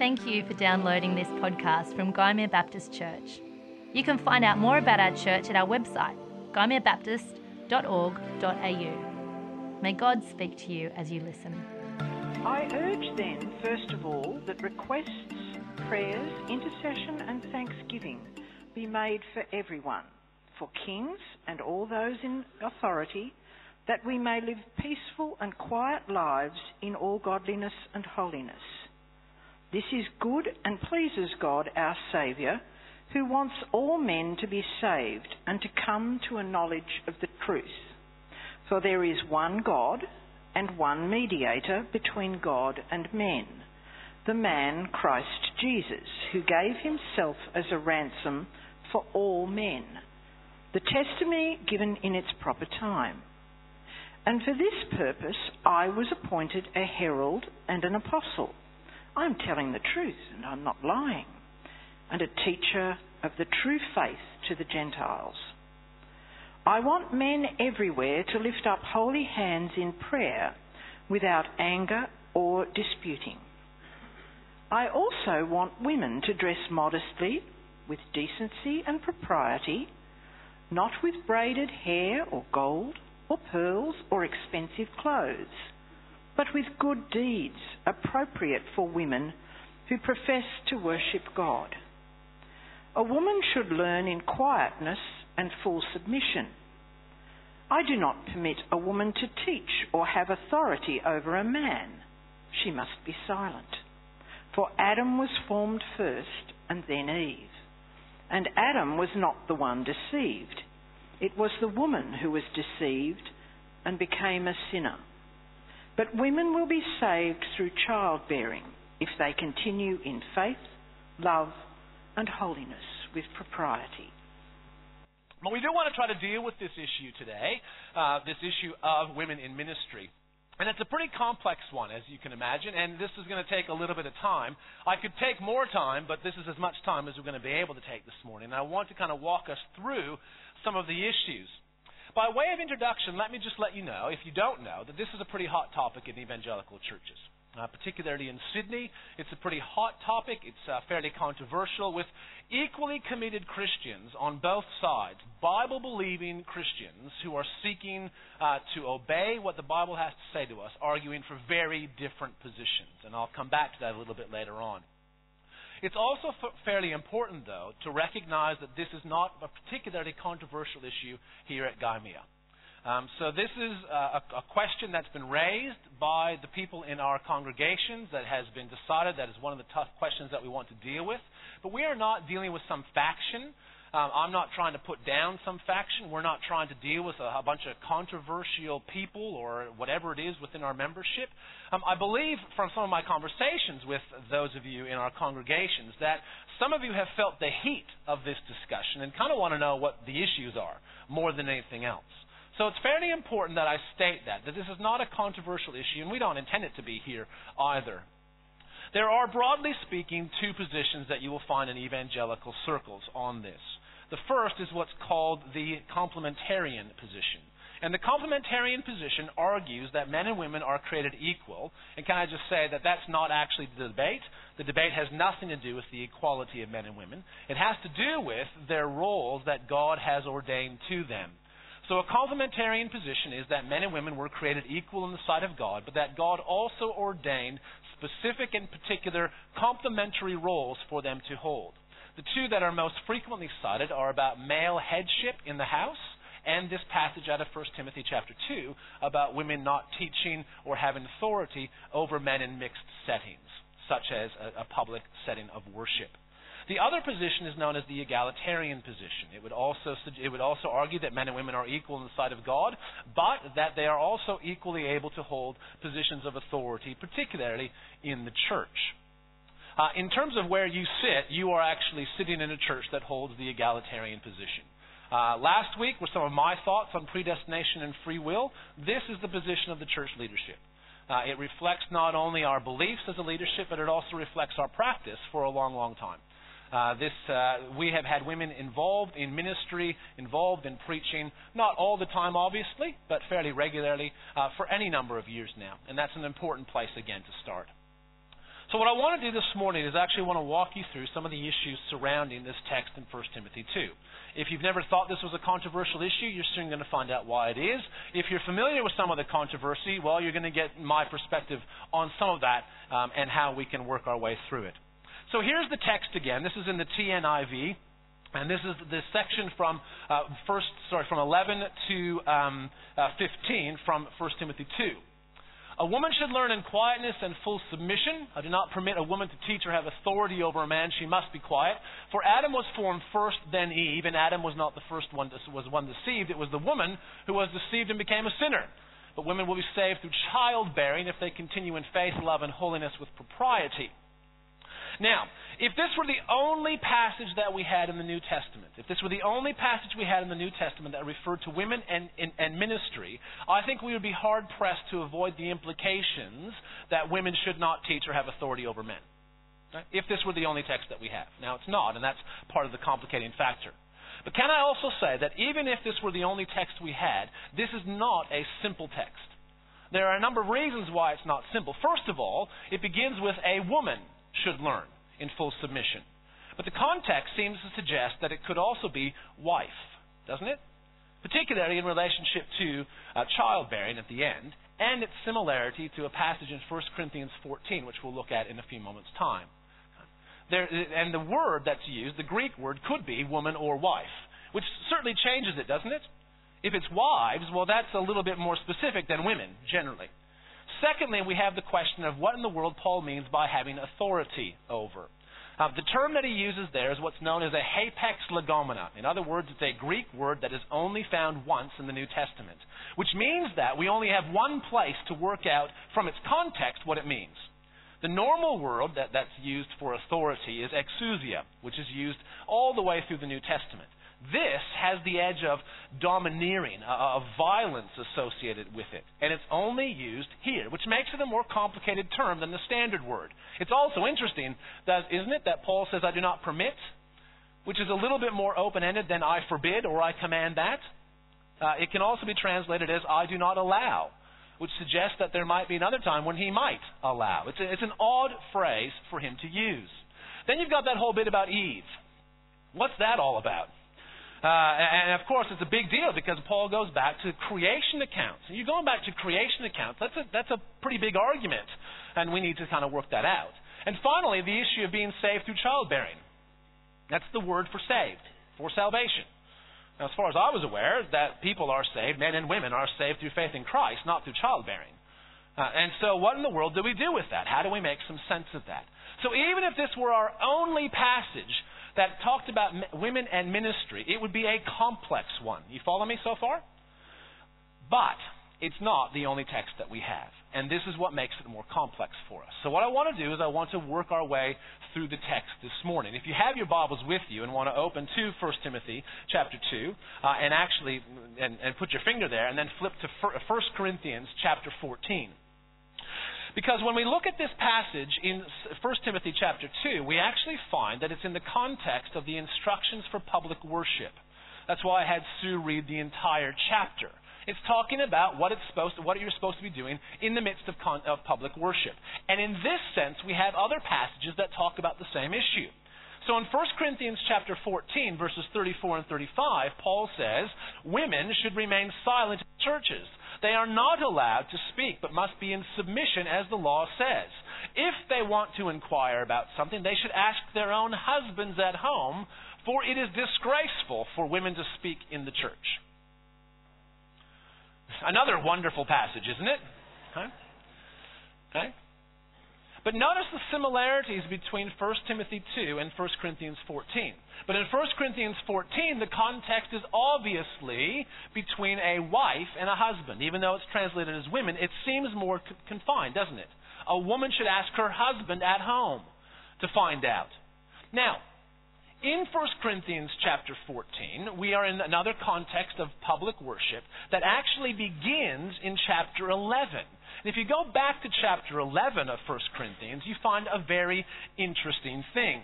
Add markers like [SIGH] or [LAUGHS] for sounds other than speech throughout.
Thank you for downloading this podcast from Gymea Baptist Church. You can find out more about our church at our website, gymeabaptist.org.au. May God speak to you as you listen. I urge then, first of all, that requests, prayers, intercession, and thanksgiving be made for everyone, for kings and all those in authority, that we may live peaceful and quiet lives in all godliness and holiness. This is good and pleases God our Saviour, who wants all men to be saved and to come to a knowledge of the truth. For there is one God and one mediator between God and men, the man Christ Jesus, who gave himself as a ransom for all men. The testimony given in its proper time. And for this purpose I was appointed a herald and an apostle. I'm telling the truth and I'm not lying, and a teacher of the true faith to the Gentiles. I want men everywhere to lift up holy hands in prayer without anger or disputing. I also want women to dress modestly, with decency and propriety, not with braided hair or gold or pearls or expensive clothes but with good deeds appropriate for women who profess to worship God. A woman should learn in quietness and full submission. I do not permit a woman to teach or have authority over a man. She must be silent. For Adam was formed first and then Eve. And Adam was not the one deceived. It was the woman who was deceived and became a sinner. But women will be saved through childbearing if they continue in faith, love, and holiness with propriety. Well, we do want to try to deal with this issue today, uh, this issue of women in ministry. And it's a pretty complex one, as you can imagine, and this is going to take a little bit of time. I could take more time, but this is as much time as we're going to be able to take this morning. And I want to kind of walk us through some of the issues. By way of introduction, let me just let you know, if you don't know, that this is a pretty hot topic in evangelical churches. Uh, particularly in Sydney, it's a pretty hot topic. It's uh, fairly controversial with equally committed Christians on both sides, Bible believing Christians who are seeking uh, to obey what the Bible has to say to us, arguing for very different positions. And I'll come back to that a little bit later on. It's also f- fairly important, though, to recognize that this is not a particularly controversial issue here at Gymea. Um, so this is a, a, question that's been raised by the people in our congregations that has been decided that is one of the tough questions that we want to deal with. But we are not dealing with some faction um, I'm not trying to put down some faction. We're not trying to deal with a, a bunch of controversial people or whatever it is within our membership. Um, I believe from some of my conversations with those of you in our congregations that some of you have felt the heat of this discussion and kind of want to know what the issues are more than anything else. So it's fairly important that I state that, that this is not a controversial issue, and we don't intend it to be here either. There are, broadly speaking, two positions that you will find in evangelical circles on this. The first is what's called the complementarian position. And the complementarian position argues that men and women are created equal. And can I just say that that's not actually the debate? The debate has nothing to do with the equality of men and women. It has to do with their roles that God has ordained to them. So a complementarian position is that men and women were created equal in the sight of God, but that God also ordained specific and particular complementary roles for them to hold. The two that are most frequently cited are about male headship in the house and this passage out of 1 Timothy chapter 2 about women not teaching or having authority over men in mixed settings, such as a, a public setting of worship. The other position is known as the egalitarian position. It would also it would also argue that men and women are equal in the sight of God, but that they are also equally able to hold positions of authority, particularly in the church. Uh, in terms of where you sit, you are actually sitting in a church that holds the egalitarian position. Uh, last week were some of my thoughts on predestination and free will. This is the position of the church leadership. Uh, it reflects not only our beliefs as a leadership, but it also reflects our practice for a long, long time. Uh, this uh, we have had women involved in ministry, involved in preaching, not all the time, obviously, but fairly regularly uh, for any number of years now, and that's an important place again to start. So, what I want to do this morning is actually want to walk you through some of the issues surrounding this text in 1 Timothy 2. If you've never thought this was a controversial issue, you're soon going to find out why it is. If you're familiar with some of the controversy, well, you're going to get my perspective on some of that um, and how we can work our way through it. So here's the text again. This is in the TNIV. And this is the section from uh, first, sorry, from 11 to um, uh, 15 from 1 Timothy 2. A woman should learn in quietness and full submission. I do not permit a woman to teach or have authority over a man. She must be quiet. For Adam was formed first, then Eve, and Adam was not the first one was one deceived. It was the woman who was deceived and became a sinner. But women will be saved through childbearing if they continue in faith, love, and holiness with propriety. Now, if this were the only passage that we had in the New Testament, if this were the only passage we had in the New Testament that referred to women and, and, and ministry, I think we would be hard pressed to avoid the implications that women should not teach or have authority over men. Right? If this were the only text that we have. Now, it's not, and that's part of the complicating factor. But can I also say that even if this were the only text we had, this is not a simple text. There are a number of reasons why it's not simple. First of all, it begins with a woman should learn in full submission. But the context seems to suggest that it could also be wife, doesn't it? Particularly in relationship to uh, childbearing at the end, and its similarity to a passage in 1 Corinthians 14, which we'll look at in a few moments' time. There, and the word that's used, the Greek word, could be woman or wife, which certainly changes it, doesn't it? If it's wives, well, that's a little bit more specific than women, generally. Secondly, we have the question of what in the world Paul means by having authority over. Uh, the term that he uses there is what's known as a hapax legomena. In other words, it's a Greek word that is only found once in the New Testament, which means that we only have one place to work out from its context what it means. The normal word that, that's used for authority is exousia, which is used all the way through the New Testament. This has the edge of domineering, of violence associated with it. And it's only used here, which makes it a more complicated term than the standard word. It's also interesting, that, isn't it, that Paul says, I do not permit, which is a little bit more open ended than I forbid or I command that. Uh, it can also be translated as I do not allow, which suggests that there might be another time when he might allow. It's, a, it's an odd phrase for him to use. Then you've got that whole bit about Eve. What's that all about? Uh, and of course, it's a big deal because Paul goes back to creation accounts. And you're going back to creation accounts. That's a, that's a pretty big argument, and we need to kind of work that out. And finally, the issue of being saved through childbearing. That's the word for saved, for salvation. Now, as far as I was aware, that people are saved, men and women are saved through faith in Christ, not through childbearing. Uh, and so, what in the world do we do with that? How do we make some sense of that? So, even if this were our only passage that talked about women and ministry, it would be a complex one. You follow me so far? But it's not the only text that we have. And this is what makes it more complex for us. So what I want to do is I want to work our way through the text this morning. If you have your Bibles with you and want to open to 1 Timothy chapter 2 uh, and actually and, and put your finger there and then flip to 1 Corinthians chapter 14. Because when we look at this passage in 1 Timothy chapter 2, we actually find that it's in the context of the instructions for public worship. That's why I had Sue read the entire chapter. It's talking about what it's supposed to, what you're supposed to be doing in the midst of, con, of public worship. And in this sense, we have other passages that talk about the same issue. So in 1 Corinthians chapter 14 verses 34 and 35, Paul says, "Women should remain silent in churches, they are not allowed to speak, but must be in submission as the law says. If they want to inquire about something, they should ask their own husbands at home, for it is disgraceful for women to speak in the church. Another wonderful passage, isn't it? Okay. But notice the similarities between 1 Timothy 2 and 1 Corinthians 14. But in 1 Corinthians 14, the context is obviously between a wife and a husband. Even though it's translated as women, it seems more confined, doesn't it? A woman should ask her husband at home to find out. Now, in 1 Corinthians chapter 14, we are in another context of public worship that actually begins in chapter 11. And if you go back to chapter 11 of 1 Corinthians, you find a very interesting thing.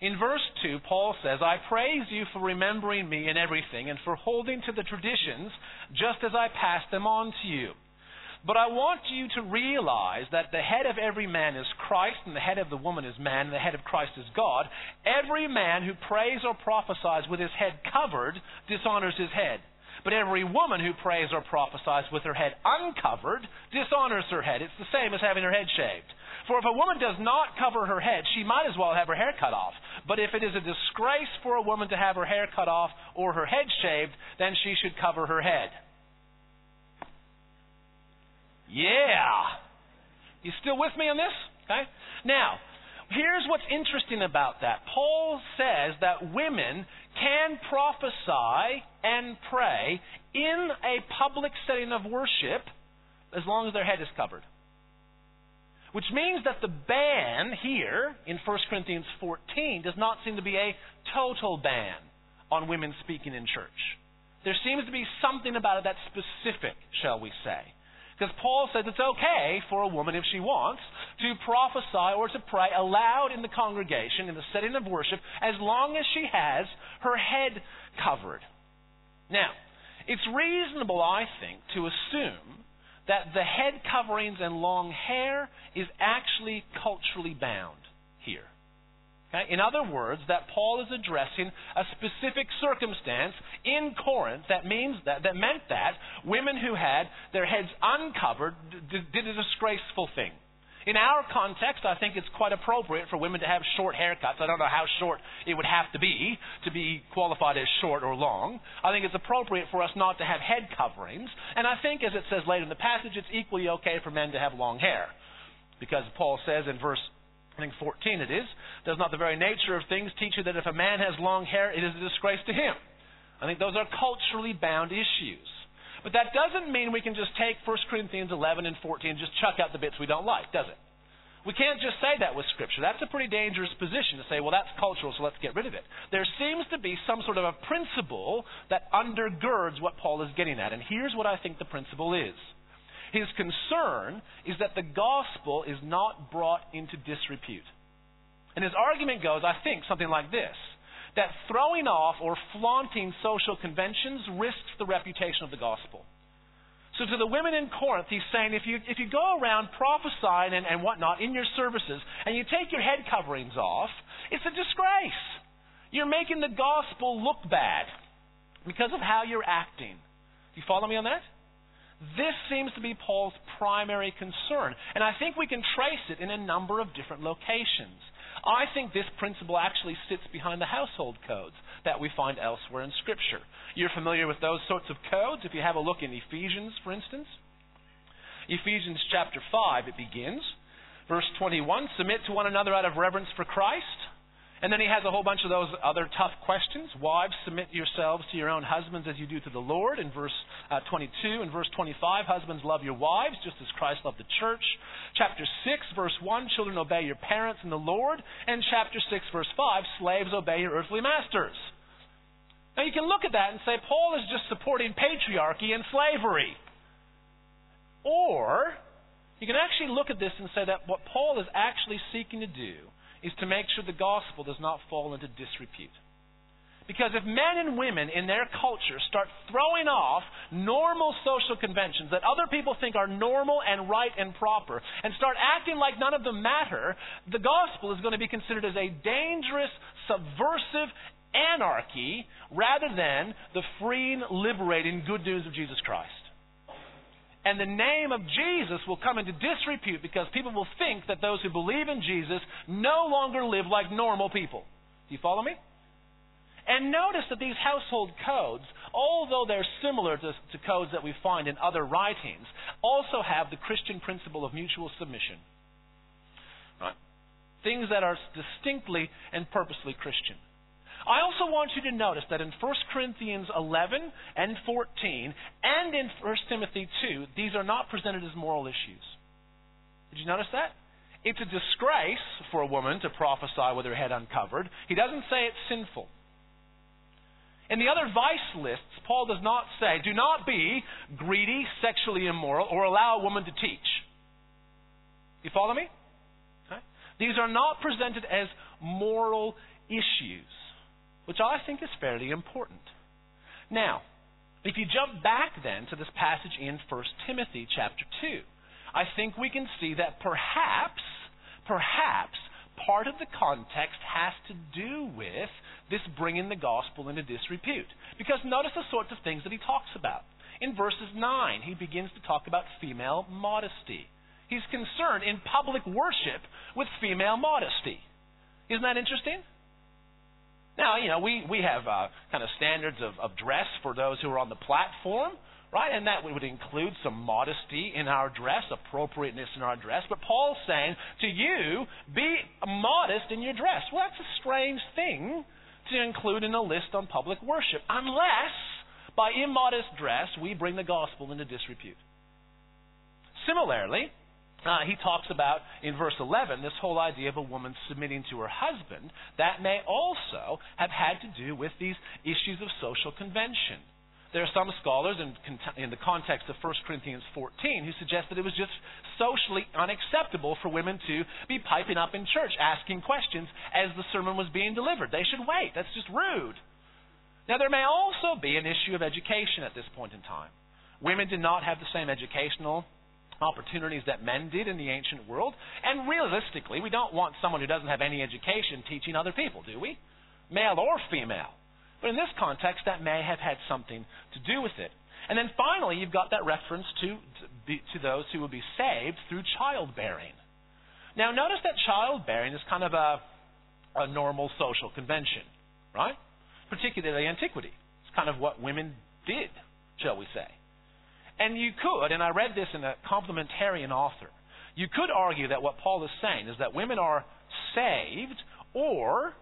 In verse 2, Paul says, I praise you for remembering me in everything and for holding to the traditions just as I passed them on to you. But I want you to realize that the head of every man is Christ, and the head of the woman is man, and the head of Christ is God. Every man who prays or prophesies with his head covered dishonors his head. But every woman who prays or prophesies with her head uncovered dishonors her head. It's the same as having her head shaved. For if a woman does not cover her head, she might as well have her hair cut off. But if it is a disgrace for a woman to have her hair cut off or her head shaved, then she should cover her head. Yeah. You still with me on this? Okay. Now, here's what's interesting about that. Paul says that women can prophesy and pray in a public setting of worship as long as their head is covered. Which means that the ban here in 1 Corinthians 14 does not seem to be a total ban on women speaking in church. There seems to be something about it that's specific, shall we say. Because Paul says it's okay for a woman, if she wants, to prophesy or to pray aloud in the congregation, in the setting of worship, as long as she has her head covered. Now, it's reasonable, I think, to assume that the head coverings and long hair is actually culturally bound here. In other words, that Paul is addressing a specific circumstance in Corinth that means that that meant that women who had their heads uncovered did a disgraceful thing. In our context, I think it's quite appropriate for women to have short haircuts. I don't know how short it would have to be to be qualified as short or long. I think it's appropriate for us not to have head coverings. And I think, as it says later in the passage, it's equally okay for men to have long hair. Because Paul says in verse I think 14 it is, does not the very nature of things teach you that if a man has long hair, it is a disgrace to him? I think those are culturally bound issues. But that doesn't mean we can just take 1 Corinthians 11 and 14 and just chuck out the bits we don't like, does it? We can't just say that with Scripture. That's a pretty dangerous position to say, well, that's cultural, so let's get rid of it. There seems to be some sort of a principle that undergirds what Paul is getting at. And here's what I think the principle is his concern is that the gospel is not brought into disrepute. And his argument goes, I think, something like this that throwing off or flaunting social conventions risks the reputation of the gospel. So to the women in Corinth, he's saying if you, if you go around prophesying and, and whatnot in your services and you take your head coverings off, it's a disgrace. You're making the gospel look bad because of how you're acting. Do you follow me on that? This seems to be Paul's primary concern. And I think we can trace it in a number of different locations. I think this principle actually sits behind the household codes that we find elsewhere in Scripture. You're familiar with those sorts of codes if you have a look in Ephesians, for instance. Ephesians chapter 5, it begins. Verse 21 Submit to one another out of reverence for Christ. And then he has a whole bunch of those other tough questions. Wives, submit yourselves to your own husbands as you do to the Lord. In verse uh, 22 and verse 25, husbands, love your wives just as Christ loved the church. Chapter 6, verse 1, children, obey your parents in the Lord. And chapter 6, verse 5, slaves, obey your earthly masters. Now you can look at that and say Paul is just supporting patriarchy and slavery. Or you can actually look at this and say that what Paul is actually seeking to do is to make sure the gospel does not fall into disrepute. Because if men and women in their culture start throwing off normal social conventions that other people think are normal and right and proper and start acting like none of them matter, the gospel is going to be considered as a dangerous, subversive anarchy rather than the freeing, liberating good news of Jesus Christ and the name of Jesus will come into disrepute because people will think that those who believe in Jesus no longer live like normal people. Do you follow me? And notice that these household codes, although they're similar to, to codes that we find in other writings, also have the Christian principle of mutual submission. Right? Things that are distinctly and purposely Christian. I also want you to notice that in 1 Corinthians 11 and 14 and in 1 Timothy 2, these are not presented as moral issues. Did you notice that? It's a disgrace for a woman to prophesy with her head uncovered. He doesn't say it's sinful. In the other vice lists, Paul does not say, do not be greedy, sexually immoral, or allow a woman to teach. You follow me? Okay. These are not presented as moral issues which I think is fairly important. Now, If you jump back then to this passage in 1 Timothy chapter 2, I think we can see that perhaps, perhaps, part of the context has to do with this bringing the gospel into disrepute. Because notice the sorts of things that he talks about. In verses 9, he begins to talk about female modesty. He's concerned in public worship with female modesty. Isn't that interesting? Now, you know, we, we have uh, kind of standards of, of dress for those who are on the platform, right? And that would include some modesty in our dress, appropriateness in our dress. But Paul's saying to you, be modest in your dress. Well, that's a strange thing to include in a list on public worship, unless by immodest dress we bring the gospel into disrepute. Similarly, uh, he talks about in verse 11 this whole idea of a woman submitting to her husband. That may also have had to do with these issues of social convention. There are some scholars in, in the context of 1 Corinthians 14 who suggest that it was just socially unacceptable for women to be piping up in church asking questions as the sermon was being delivered. They should wait. That's just rude. Now, there may also be an issue of education at this point in time. Women did not have the same educational opportunities that men did in the ancient world. And realistically, we don't want someone who doesn't have any education teaching other people, do we? Male or female. But in this context, that may have had something to do with it. And then finally, you've got that reference to, to those who will be saved through childbearing. Now, notice that childbearing is kind of a, a normal social convention, right? Particularly antiquity. It's kind of what women did, shall we say. And you could, and I read this in a complementarian author, you could argue that what Paul is saying is that women are saved or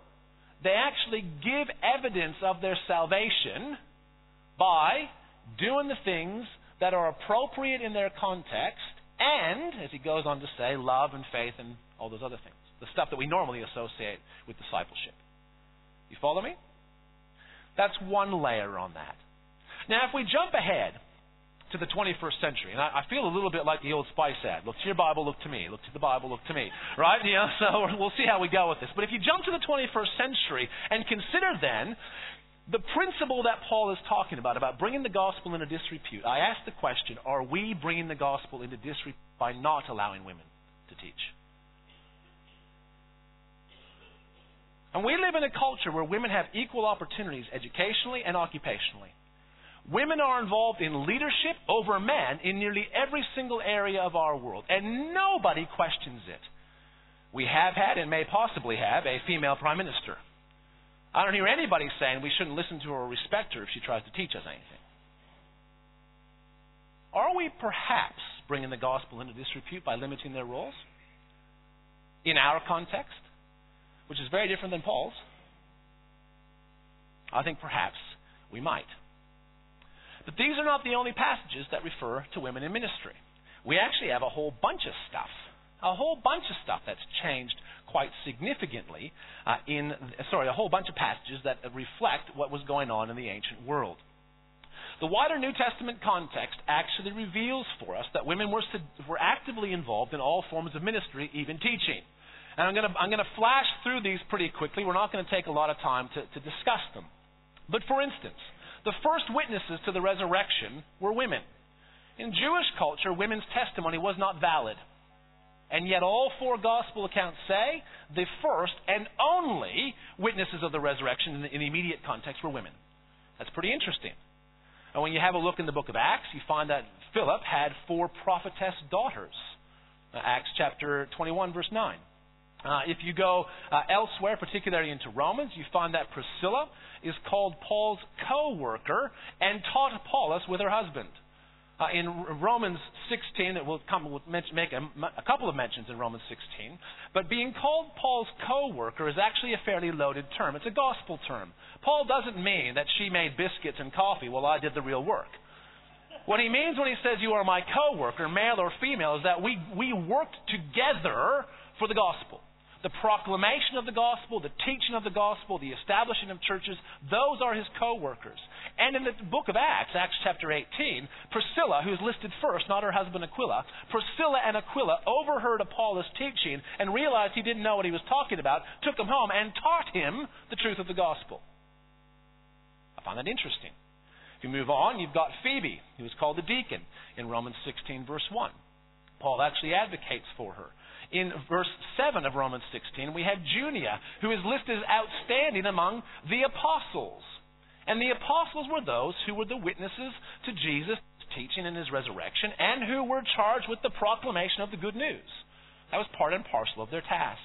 they actually give evidence of their salvation by doing the things that are appropriate in their context and, as he goes on to say, love and faith and all those other things. The stuff that we normally associate with discipleship. You follow me? That's one layer on that. Now, if we jump ahead to the 21st century. And I, I, feel a little bit like the old Spice ad. Look to your Bible, look to me. Look to the Bible, look to me. Right? [LAUGHS] So we'll see how we go with this. But if you jump to the 21st century and consider then the principle that Paul is talking about, about bringing the gospel into disrepute, I ask the question, are we bringing the gospel into disrepute by not allowing women to teach? And we live in a culture where women have equal opportunities educationally and occupationally. Women are involved in leadership over men in nearly every single area of our world, and nobody questions it. We have had and may possibly have a female prime minister. I don't hear anybody saying we shouldn't listen to her or respect her if she tries to teach us anything. Are we perhaps bringing the gospel into disrepute by limiting their roles? In our context, which is very different than Paul's? I think perhaps we might. But these are not the only passages that refer to women in ministry. We actually have a whole bunch of stuff, a whole bunch of stuff that's changed quite significantly uh, in, sorry, a whole bunch of passages that reflect what was going on in the ancient world. The wider New Testament context actually reveals for us that women were, were actively involved in all forms of ministry, even teaching. And I'm going to I'm going to flash through these pretty quickly. We're not going to take a lot of time to, to discuss them. But for instance, the first witnesses to the resurrection were women. In Jewish culture, women's testimony was not valid. And yet, all four gospel accounts say the first and only witnesses of the resurrection in the, in the immediate context were women. That's pretty interesting. And when you have a look in the book of Acts, you find that Philip had four prophetess daughters. Uh, Acts chapter 21, verse 9. Uh, if you go uh, elsewhere, particularly into Romans, you find that Priscilla is called Paul's co worker and taught Apollos with her husband. Uh, in Romans 16, it will come, we'll make a, a, couple of mentions in Romans 16, but being called Paul's co worker is actually a fairly loaded term. It's a gospel term. Paul doesn't mean that she made biscuits and coffee while I did the real work. What he means when he says you are my co worker, male or female, is that we, we worked together for the gospel the proclamation of the gospel, the teaching of the gospel, the establishing of churches, those are his co workers. And in the book of Acts, Acts chapter 18, Priscilla, who's listed first, not her husband Aquila, Priscilla and Aquila overheard Apollos' teaching and realized he didn't know what he was talking about, took him home and taught him the truth of the gospel. I find that interesting. If you move on, you've got Phoebe, who is called the deacon in Romans 16, verse 1. Paul actually advocates for her. In verse 7 of Romans 16, we have Junia, who is listed as outstanding among the apostles. And the apostles were those who were the witnesses to Jesus' teaching and his resurrection, and who were charged with the proclamation of the good news. That was part and parcel of their task.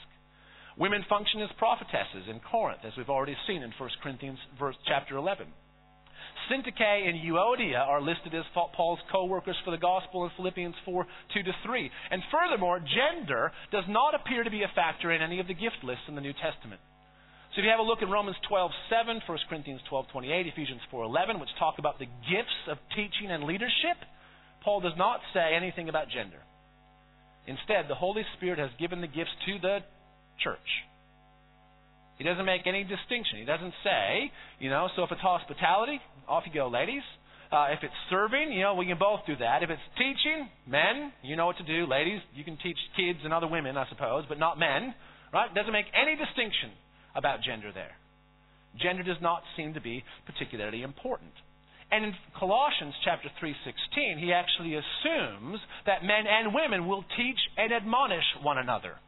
Women function as prophetesses in Corinth, as we've already seen in 1 Corinthians verse, chapter 11. Syntyche and Euodia are listed as Paul's co-workers for the gospel in Philippians 4, 2 to 3. And furthermore, gender does not appear to be a factor in any of the gift lists in the New Testament. So if you have a look in Romans 12:7, 1 Corinthians 12:28, Ephesians 4:11, which talk about the gifts of teaching and leadership, Paul does not say anything about gender. Instead, the Holy Spirit has given the gifts to the church. He doesn't make any distinction. He doesn't say, you know, so if it's hospitality, off you go, ladies. Uh, if it's serving, you know, we can both do that. If it's teaching, men, you know what to do. Ladies, you can teach kids and other women, I suppose, but not men. Right? Doesn't make any distinction about gender there. Gender does not seem to be particularly important. And in Colossians chapter 3:16, he actually assumes that men and women will teach and admonish one another.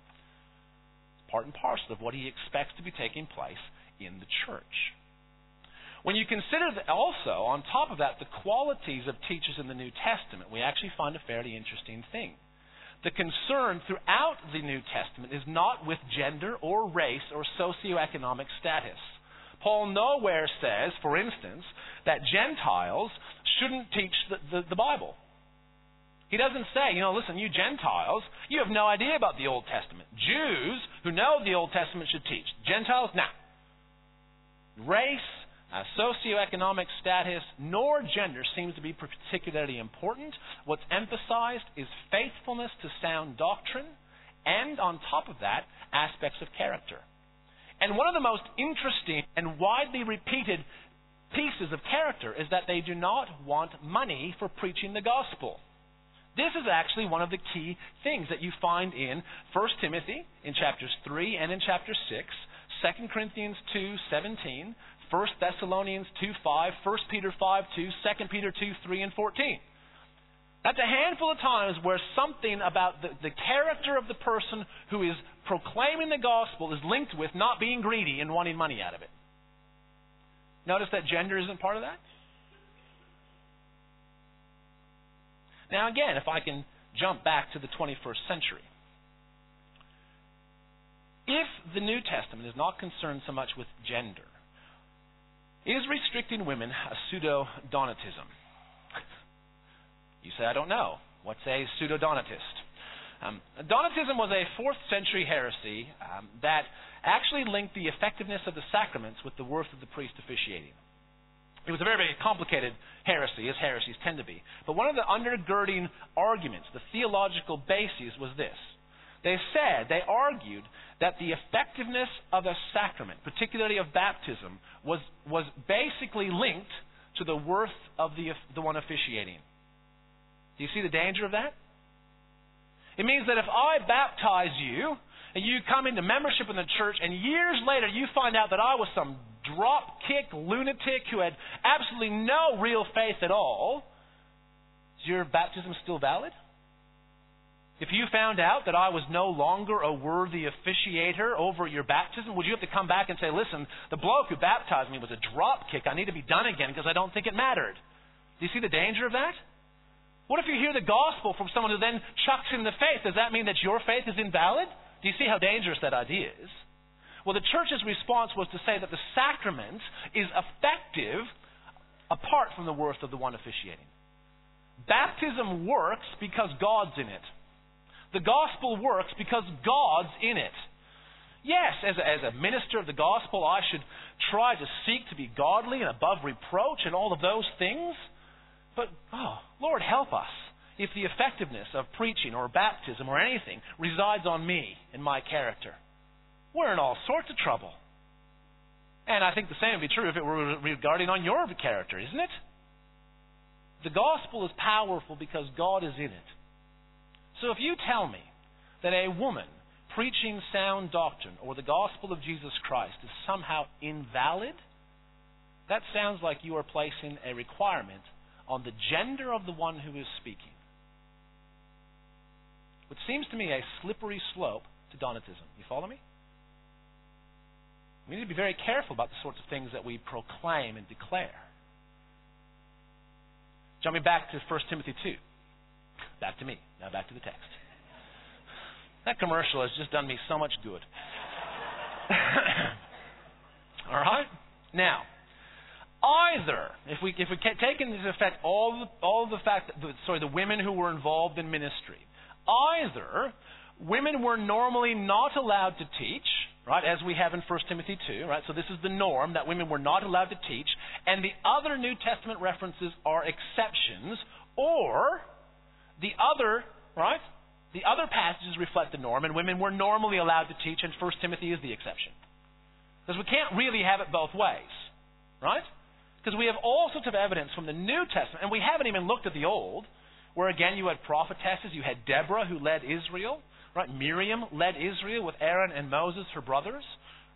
Part and parcel of what he expects to be taking place in the church. When you consider also, on top of that, the qualities of teachers in the New Testament, we actually find a fairly interesting thing. The concern throughout the New Testament is not with gender or race or socioeconomic status. Paul nowhere says, for instance, that Gentiles shouldn't teach the, the, the, Bible. He doesn't say, you know, listen, you Gentiles, you have no idea about the Old Testament. Jews who know the Old Testament should teach. Gentiles, now. Nah. Race, uh, socioeconomic status nor gender seems to be particularly important. What's emphasized is faithfulness to sound doctrine and, on top of that, aspects of character. And one of the most interesting and widely repeated pieces of character is that they do not want money for preaching the gospel. This is actually one of the key things that you find in 1 Timothy in chapters 3 and in chapter 6, 2 Corinthians 2, 17, 1 Thessalonians 2 5, 1 Peter 5 2, 2 Peter 2 3, and 14. That's a handful of times where something about the, the character of the person who is proclaiming the gospel is linked with not being greedy and wanting money out of it. Notice that gender isn't part of that? Now, again, if I can jump back to the 21st century. If the New Testament is not concerned so much with gender is restricting women a pseudo Donatism? You say, I don't know. What's a pseudo Donatist? Um, Donatism was a 4th century heresy um, that actually linked the effectiveness of the sacraments with the worth of the priest officiating. It was a very, very complicated heresy, as heresies tend to be. But one of the undergirding arguments, the theological bases, was this they said, they argued that the effectiveness of a sacrament, particularly of baptism, was, was basically linked to the worth of the, the one officiating. Do you see the danger of that? It means that if I baptize you, and you come into membership in the church, and years later you find out that I was some drop kick lunatic who had absolutely no real faith at all, is your baptism still valid? If you found out that I was no longer a worthy officiator over your baptism, would you have to come back and say, listen, the bloke who baptized me was a drop kick. I need to be done again because I don't think it mattered? Do you see the danger of that? What if you hear the gospel from someone who then chucks in the faith? Does that mean that your faith is invalid? Do you see how dangerous that idea is? Well, the church's response was to say that the sacrament is effective apart from the worth of the one officiating. Baptism works because God's in it. The gospel works because God's in it. Yes, as a, as a minister of the gospel, I should try to seek to be godly and above reproach and all of those things. But, oh, Lord, help us if the effectiveness of preaching or baptism or anything resides on me and my character. We're in all sorts of trouble. And I think the same would be true if it were regarding on your character, isn't it? The gospel is powerful because God is in it. So if you tell me that a woman preaching sound doctrine or the gospel of Jesus Christ is somehow invalid, that sounds like you are placing a requirement on the gender of the one who is speaking. Which seems to me a slippery slope to Donatism. You follow me? We need to be very careful about the sorts of things that we proclaim and declare. Jumping back to 1 Timothy 2. Back to me. Now back to the text. That commercial has just done me so much good. [COUGHS] All right? Now, either if we if we take into effect all all the fact that sorry the women who were involved in ministry, either women were normally not allowed to teach, right, as we have in 1 Timothy 2, right? So this is the norm that women were not allowed to teach, and the other New Testament references are exceptions, or the other, right? The other passages reflect the norm, and women were normally allowed to teach, and 1 Timothy is the exception. Because we can't really have it both ways, right? Because we have all sorts of evidence from the New Testament, and we haven't even looked at the Old, where again you had prophetesses, you had Deborah who led Israel, right? Miriam led Israel with Aaron and Moses, her brothers.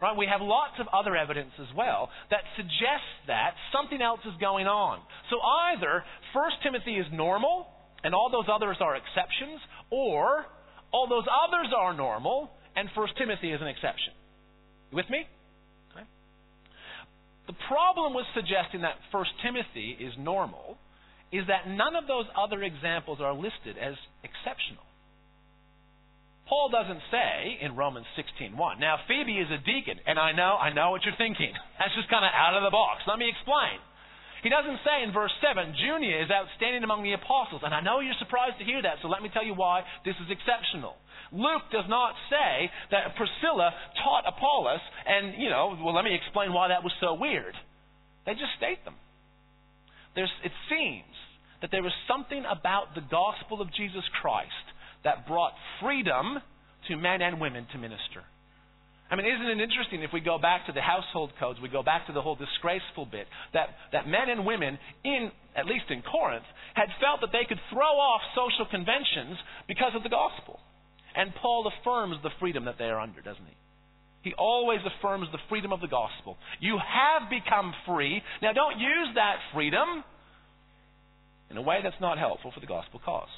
Right? We have lots of other evidence as well that suggests that something else is going on. So either 1 Timothy is normal and all those others are exceptions, or all those others are normal and 1 Timothy is an exception. You with me? Okay. The problem with suggesting that 1 Timothy is normal is that none of those other examples are listed as exceptional. Paul doesn't say in Romans 16:1. Now Phoebe is a deacon, and I know I know what you're thinking. [LAUGHS] That's just kind of out of the box. Let me explain. He doesn't say in verse 7, Junia is outstanding among the apostles. And I know you're surprised to hear that, so let me tell you why this is exceptional. Luke does not say that Priscilla taught Apollos, and, you know, well, let me explain why that was so weird. They just state them. There's, it seems that there was something about the gospel of Jesus Christ that brought freedom to men and women to minister. I mean, isn't it interesting if we go back to the household codes, we go back to the whole disgraceful bit, that, that men and women, in at least in Corinth, had felt that they could throw off social conventions because of the gospel. And Paul affirms the freedom that they are under, doesn't he? He always affirms the freedom of the gospel. You have become free. Now, don't use that freedom in a way that's not helpful for the gospel cause.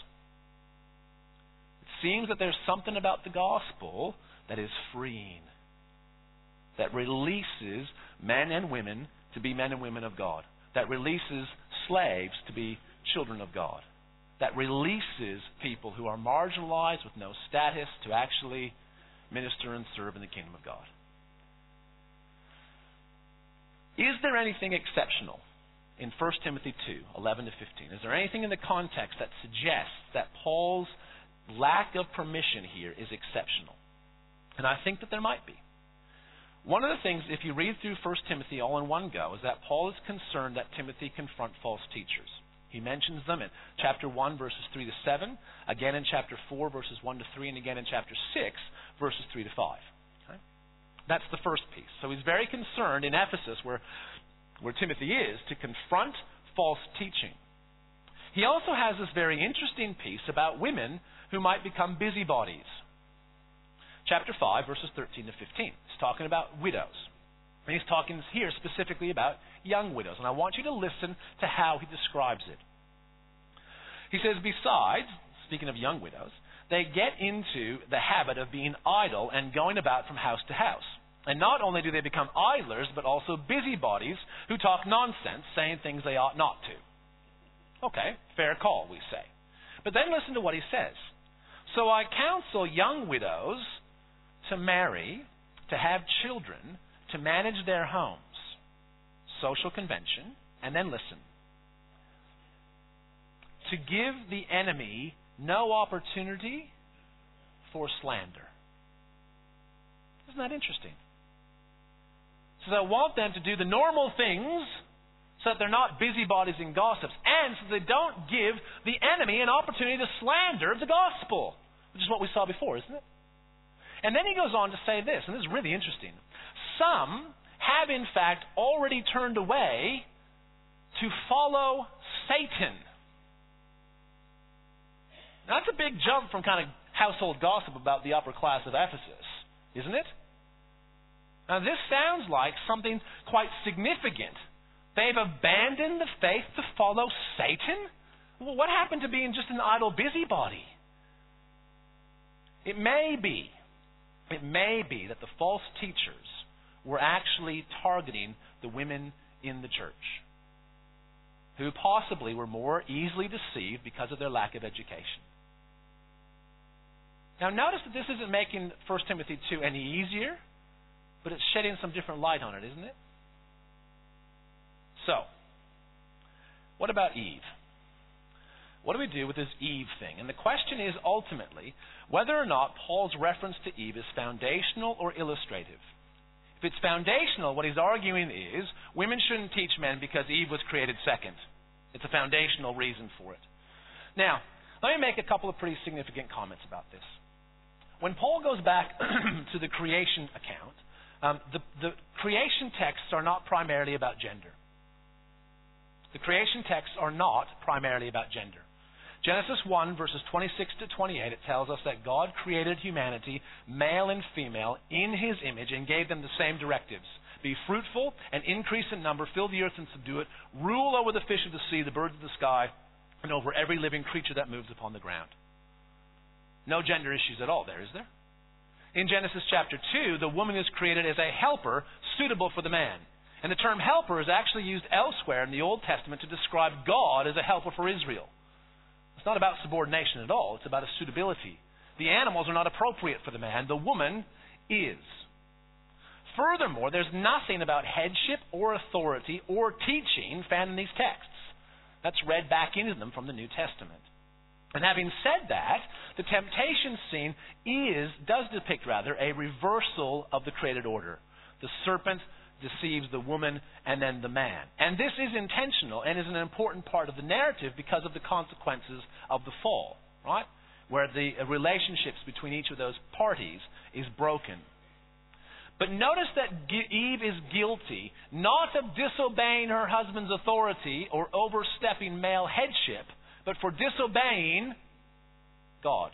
Seems that there's something about the gospel that is freeing that releases men and women to be men and women of God, that releases slaves to be children of God, that releases people who are marginalized with no status to actually minister and serve in the kingdom of God. Is there anything exceptional in 1 Timothy 2 11 to 15? Is there anything in the context that suggests that Paul's lack of permission here is exceptional? And I think that there might be. One of the things, if you read through 1 Timothy all in one go, is that Paul is concerned that Timothy confront false teachers. He mentions them in chapter 1, verses 3 to 7, again in chapter 4, verses 1 to 3, and again in chapter 6, verses 3 to 5. Okay? That's the first piece. So he's very concerned in Ephesus, where, where Timothy is, to confront false teaching. He also has this very interesting piece about women who might become busybodies chapter 5, verses 13 to 15. He's talking about widows. And he's talking here specifically about young widows. And I want you to listen to how he describes it. He says, Besides, speaking of young widows, they get into the habit of being idle and going about from house to house. And not only do they become idlers, but also busybodies who talk nonsense, saying things they ought not to. Okay, fair call, we say. But then listen to what he says. So I counsel young widows to marry, to have children, to manage their homes. Social convention, and then listen. To give the enemy no opportunity for slander. Isn't that interesting? So I want them to do the normal things so that they're not busybodies and gossips, and so they don't give the enemy an opportunity to slander the gospel, which is what we saw before, isn't it? And then he goes on to say this, and this is really interesting. Some have, in fact, already turned away to follow Satan. Now, that's a big jump from kind of household gossip about the upper class of Ephesus, isn't it? Now, this sounds like something quite significant They've abandoned the faith to follow Satan? Well, what happened to being just an idle busybody? It may be, it may be that the false teachers were actually targeting the women in the church who possibly were more easily deceived because of their lack of education. Now, notice that this isn't making 1 Timothy 2 any easier, but it's shedding some different light on it, isn't it? So, what about Eve? What do we do with this Eve thing? And the question is ultimately whether or not Paul's reference to Eve is foundational or illustrative. If it's foundational, what he's arguing is women shouldn't teach men because Eve was created second. It's a foundational reason for it. Now, let me make a couple of pretty significant comments about this. When Paul goes back [CLEARS THROAT] to the creation account, um, the, the creation texts are not primarily about gender. The creation texts are not primarily about gender. Genesis 1, verses 26 to 28, it tells us that God created humanity, male and female, in his image and gave them the same directives Be fruitful and increase in number, fill the earth and subdue it, rule over the fish of the sea, the birds of the sky, and over every living creature that moves upon the ground. No gender issues at all there, is there? In Genesis chapter 2, the woman is created as a helper suitable for the man. And the term helper is actually used elsewhere in the Old Testament to describe God as a helper for Israel. It's not about subordination at all, it's about a suitability. The animals are not appropriate for the man, the woman is. Furthermore, there's nothing about headship or authority or teaching found in these texts. That's read back into them from the New Testament. And having said that, the temptation scene is, does depict rather, a reversal of the created order. The serpent deceives the woman and then the man. And this is intentional and is an important part of the narrative because of the consequences of the fall, right? Where the relationships between each of those parties is broken. But notice that Eve is guilty not of disobeying her husband's authority or overstepping male headship, but for disobeying God.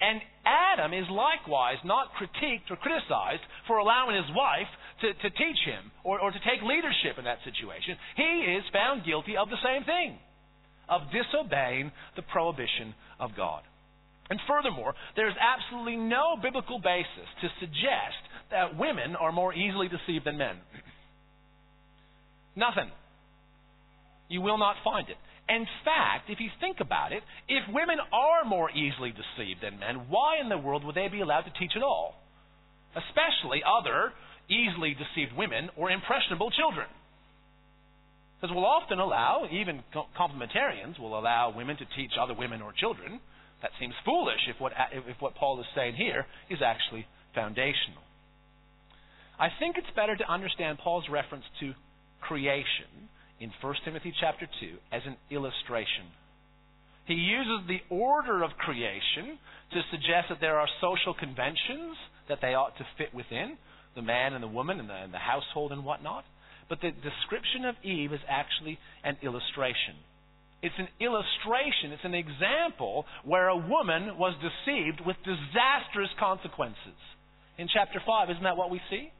And Adam is likewise not critiqued or criticized for allowing his wife to, to teach him or, or to take leadership in that situation. He is found guilty of the same thing of disobeying the prohibition of God. And furthermore, there's absolutely no biblical basis to suggest that women are more easily deceived than men. [CLEARS THROAT] Nothing. You will not find it. In fact, if you think about it, if women are more easily deceived than men, why in the world would they be allowed to teach at all? Especially other easily deceived women or impressionable children. Because we'll often allow, even complementarians will allow women to teach other women or children. That seems foolish if what, if what Paul is saying here is actually foundational. I think it's better to understand Paul's reference to creation in 1 Timothy chapter 2 as an illustration. He uses the order of creation to suggest that there are social conventions that they ought to fit within, the man and the woman and the, and the household and whatnot. But the description of Eve is actually an illustration. It's an illustration, it's an example where a woman was deceived with disastrous consequences. In chapter 5, isn't that what we see?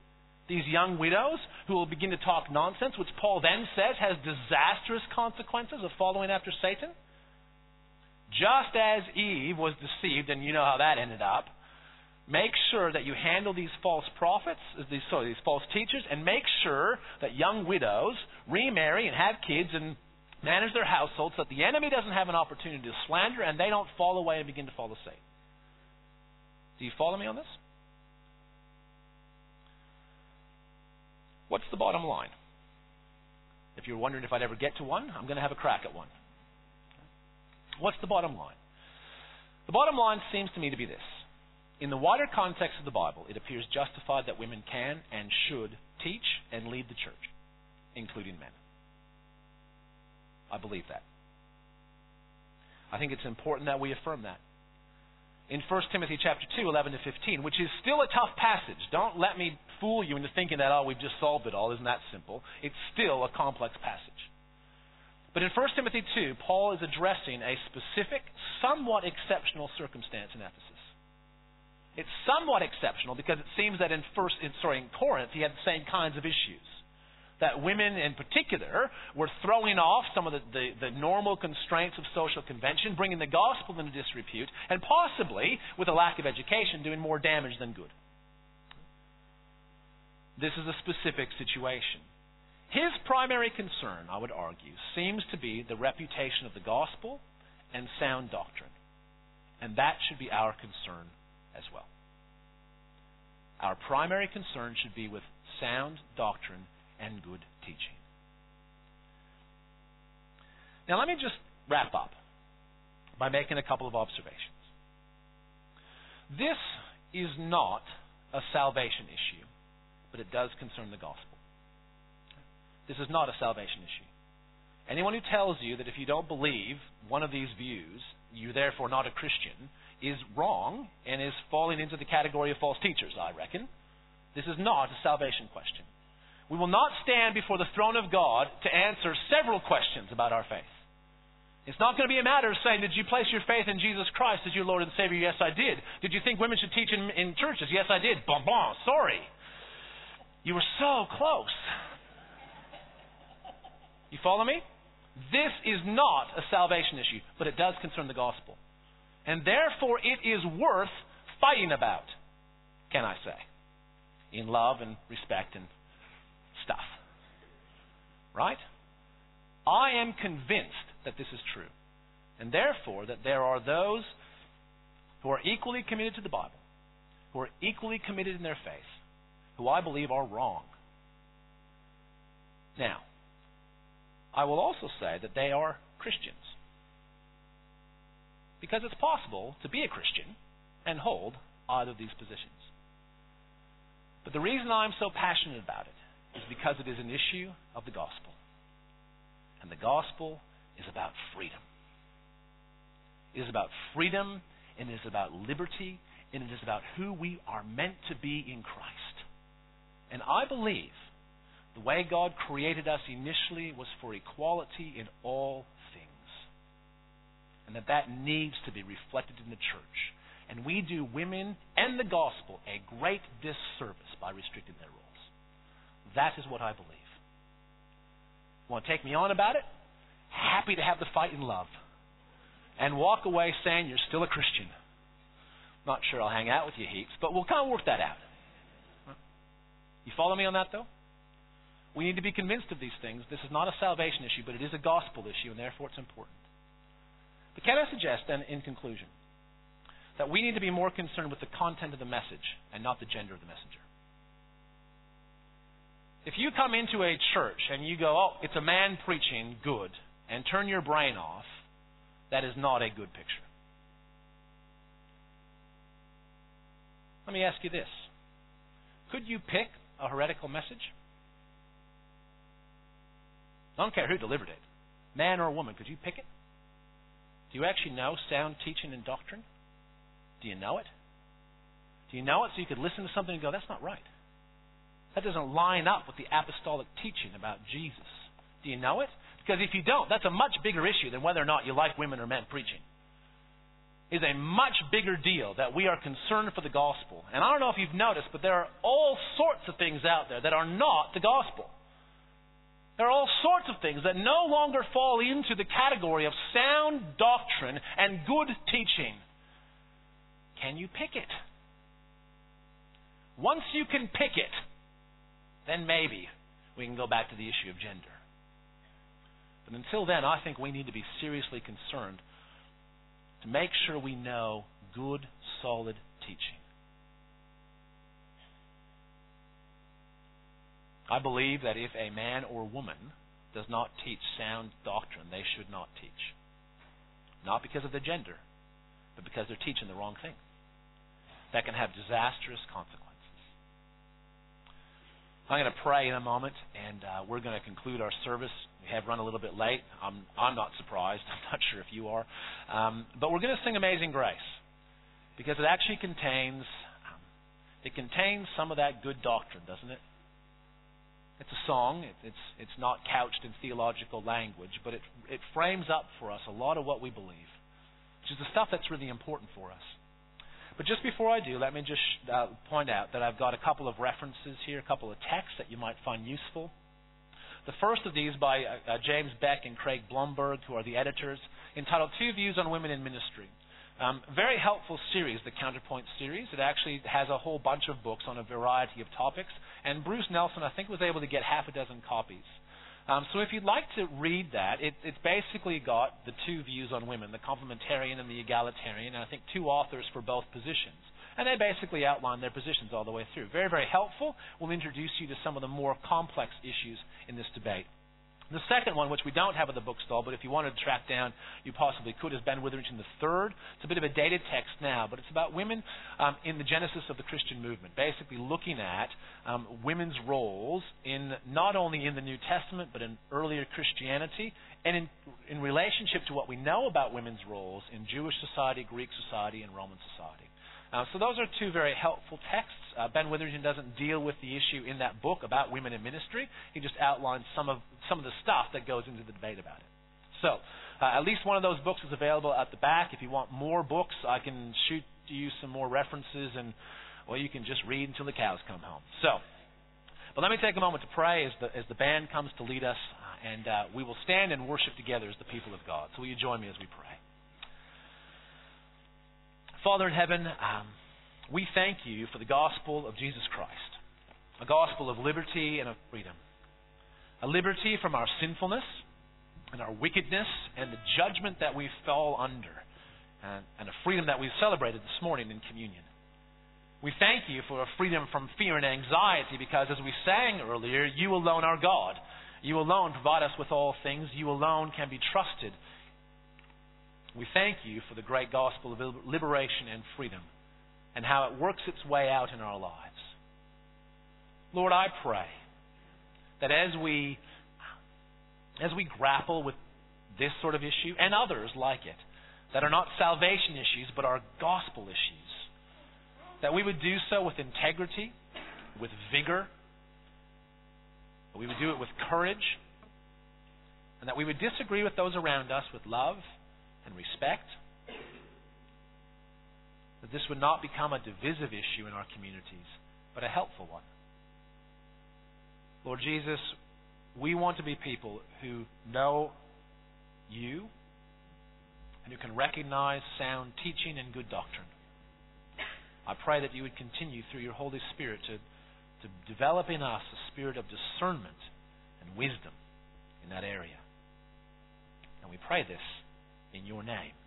These young widows who will begin to talk nonsense, which Paul then says has disastrous consequences of following after Satan. Just as Eve was deceived, and you know how that ended up, make sure that you handle these false prophets, these, sorry, these false teachers, and make sure that young widows remarry and have kids and manage their households so that the enemy doesn't have an opportunity to slander and they don't fall away and begin to follow Satan. Do you follow me on this? What's the bottom line? If you're wondering if I'd ever get to one, I'm going to have a crack at one. What's the bottom line? The bottom line seems to me to be this in the wider context of the Bible, it appears justified that women can and should teach and lead the church, including men. I believe that. I think it's important that we affirm that. In 1 Timothy chapter 2, 11 to 15, which is still a tough passage. Don't let me fool you into thinking that, oh, we've just solved it all. Isn't that simple? It's still a complex passage. But in 1 Timothy 2, Paul is addressing a specific, somewhat exceptional circumstance in Ephesus. It's somewhat exceptional because it seems that in first, in, sorry, in Corinth, he had the same kinds of issues. that women in particular were throwing off some of the, the, the, normal constraints of social convention, bringing the gospel into disrepute, and possibly, with a lack of education, doing more damage than good. This is a specific situation. His primary concern, I would argue, seems to be the reputation of the gospel and sound doctrine. And that should be our concern as well. Our primary concern should be with sound doctrine and good teaching. Now, let me just wrap up by making a couple of observations. This is not a salvation issue, but it does concern the gospel. This is not a salvation issue. Anyone who tells you that if you don't believe one of these views, you're therefore not a Christian, is wrong and is falling into the category of false teachers, I reckon. This is not a salvation question. We will not stand before the throne of God to answer several questions about our faith. It's not going to be a matter of saying, Did you place your faith in Jesus Christ as your Lord and Savior? Yes, I did. Did you think women should teach in, in churches? Yes, I did. Bon bon, sorry. You were so close. You follow me? This is not a salvation issue, but it does concern the gospel. And therefore, it is worth fighting about, can I say, in love and respect and stuff. Right? I am convinced that this is true. And therefore, that there are those who are equally committed to the Bible, who are equally committed in their faith, who I believe are wrong. Now, I will also say that they are Christians. Because it's possible to be a Christian and hold either of these positions. But the reason I'm so passionate about it is because it is an issue of the gospel. And the gospel is about freedom. It is about freedom, and it is about liberty, and it is about who we are meant to be in Christ. And I believe the way God created us initially was for equality in all things. And that that needs to be reflected in the church. And we do women and the gospel a great disservice by restricting their roles. That is what I believe. Want to take me on about it? Happy to have the fight in love. And walk away saying you're still a Christian. Not sure I'll hang out with you heaps, but we'll kind of work that out. You follow me on that, though? We need to be convinced of these things. This is not a salvation issue, but it is a gospel issue, and therefore it's important. But can I suggest, then, in conclusion, that we need to be more concerned with the content of the message and not the gender of the messenger? If you come into a church and you go, oh, it's a man preaching, good, and turn your brain off, that is not a good picture. Let me ask you this Could you pick a heretical message? I don't care who delivered it, man or woman. Could you pick it? Do you actually know sound teaching and doctrine? Do you know it? Do you know it so you could listen to something and go, that's not right? That doesn't line up with the apostolic teaching about Jesus. Do you know it? Because if you don't, that's a much bigger issue than whether or not you like women or men preaching. Is a much bigger deal that we are concerned for the gospel. And I don't know if you've noticed, but there are all sorts of things out there that are not the gospel. There are all sorts of things that no longer fall into the category of sound doctrine and good teaching. Can you pick it? Once you can pick it, then maybe we can go back to the issue of gender. But until then, I think we need to be seriously concerned to make sure we know good, solid teaching. I believe that if a man or woman does not teach sound doctrine, they should not teach. Not because of their gender, but because they're teaching the wrong thing. That can have disastrous consequences. I'm going to pray in a moment, and uh, we're going to conclude our service. We have run a little bit late. I'm, I'm not surprised. [LAUGHS] I'm not sure if you are. Um, but we're going to sing Amazing Grace because it actually contains um, it contains some of that good doctrine, doesn't it? It's a song. It, it's it's not couched in theological language, but it it frames up for us a lot of what we believe, which is the stuff that's really important for us. But just before I do, let me just uh, point out that I've got a couple of references here, a couple of texts that you might find useful. The first of these by uh, uh, James Beck and Craig Blomberg, who are the editors, entitled Two Views on Women in Ministry. Um, very helpful series, the Counterpoint series. It actually has a whole bunch of books on a variety of topics, and Bruce Nelson, I think, was able to get half a dozen copies. Um, so if you'd like to read that, it, it's basically got the two views on women, the complementarian and the egalitarian, and I think two authors for both positions. And they basically outline their positions all the way through. Very, very helpful. We'll introduce you to some of the more complex issues in this debate. The second one, which we don't have at the bookstall, but if you wanted to track down, you possibly could, is Ben Witherington III. It's a bit of a dated text now, but it's about women um, in the genesis of the Christian movement, basically looking at um, women's roles in not only in the New Testament, but in earlier Christianity, and in, in relationship to what we know about women's roles in Jewish society, Greek society, and Roman society. Uh, so those are two very helpful texts. Uh, ben Witherington doesn't deal with the issue in that book about women in ministry. He just outlines some of some of the stuff that goes into the debate about it. So uh, at least one of those books is available at the back. If you want more books, I can shoot you some more references, and well, you can just read until the cows come home. So, but let me take a moment to pray as the as the band comes to lead us, uh, and uh, we will stand and worship together as the people of God. So will you join me as we pray? Father in heaven, um, we thank you for the gospel of Jesus Christ, a gospel of liberty and of freedom. A liberty from our sinfulness and our wickedness and the judgment that we fall under, and, and a freedom that we've celebrated this morning in communion. We thank you for a freedom from fear and anxiety because, as we sang earlier, you alone are God. You alone provide us with all things. You alone can be trusted we thank you for the great gospel of liberation and freedom and how it works its way out in our lives. Lord, I pray that as we as we grapple with this sort of issue and others like it that are not salvation issues but are gospel issues, that we would do so with integrity, with vigor, that we would do it with courage, and that we would disagree with those around us with love and respect. That this would not become a divisive issue in our communities, but a helpful one. Lord Jesus, we want to be people who know you and who can recognize sound teaching and good doctrine. I pray that you would continue through your Holy Spirit to, to develop in us a spirit of discernment and wisdom in that area. And we pray this in your name.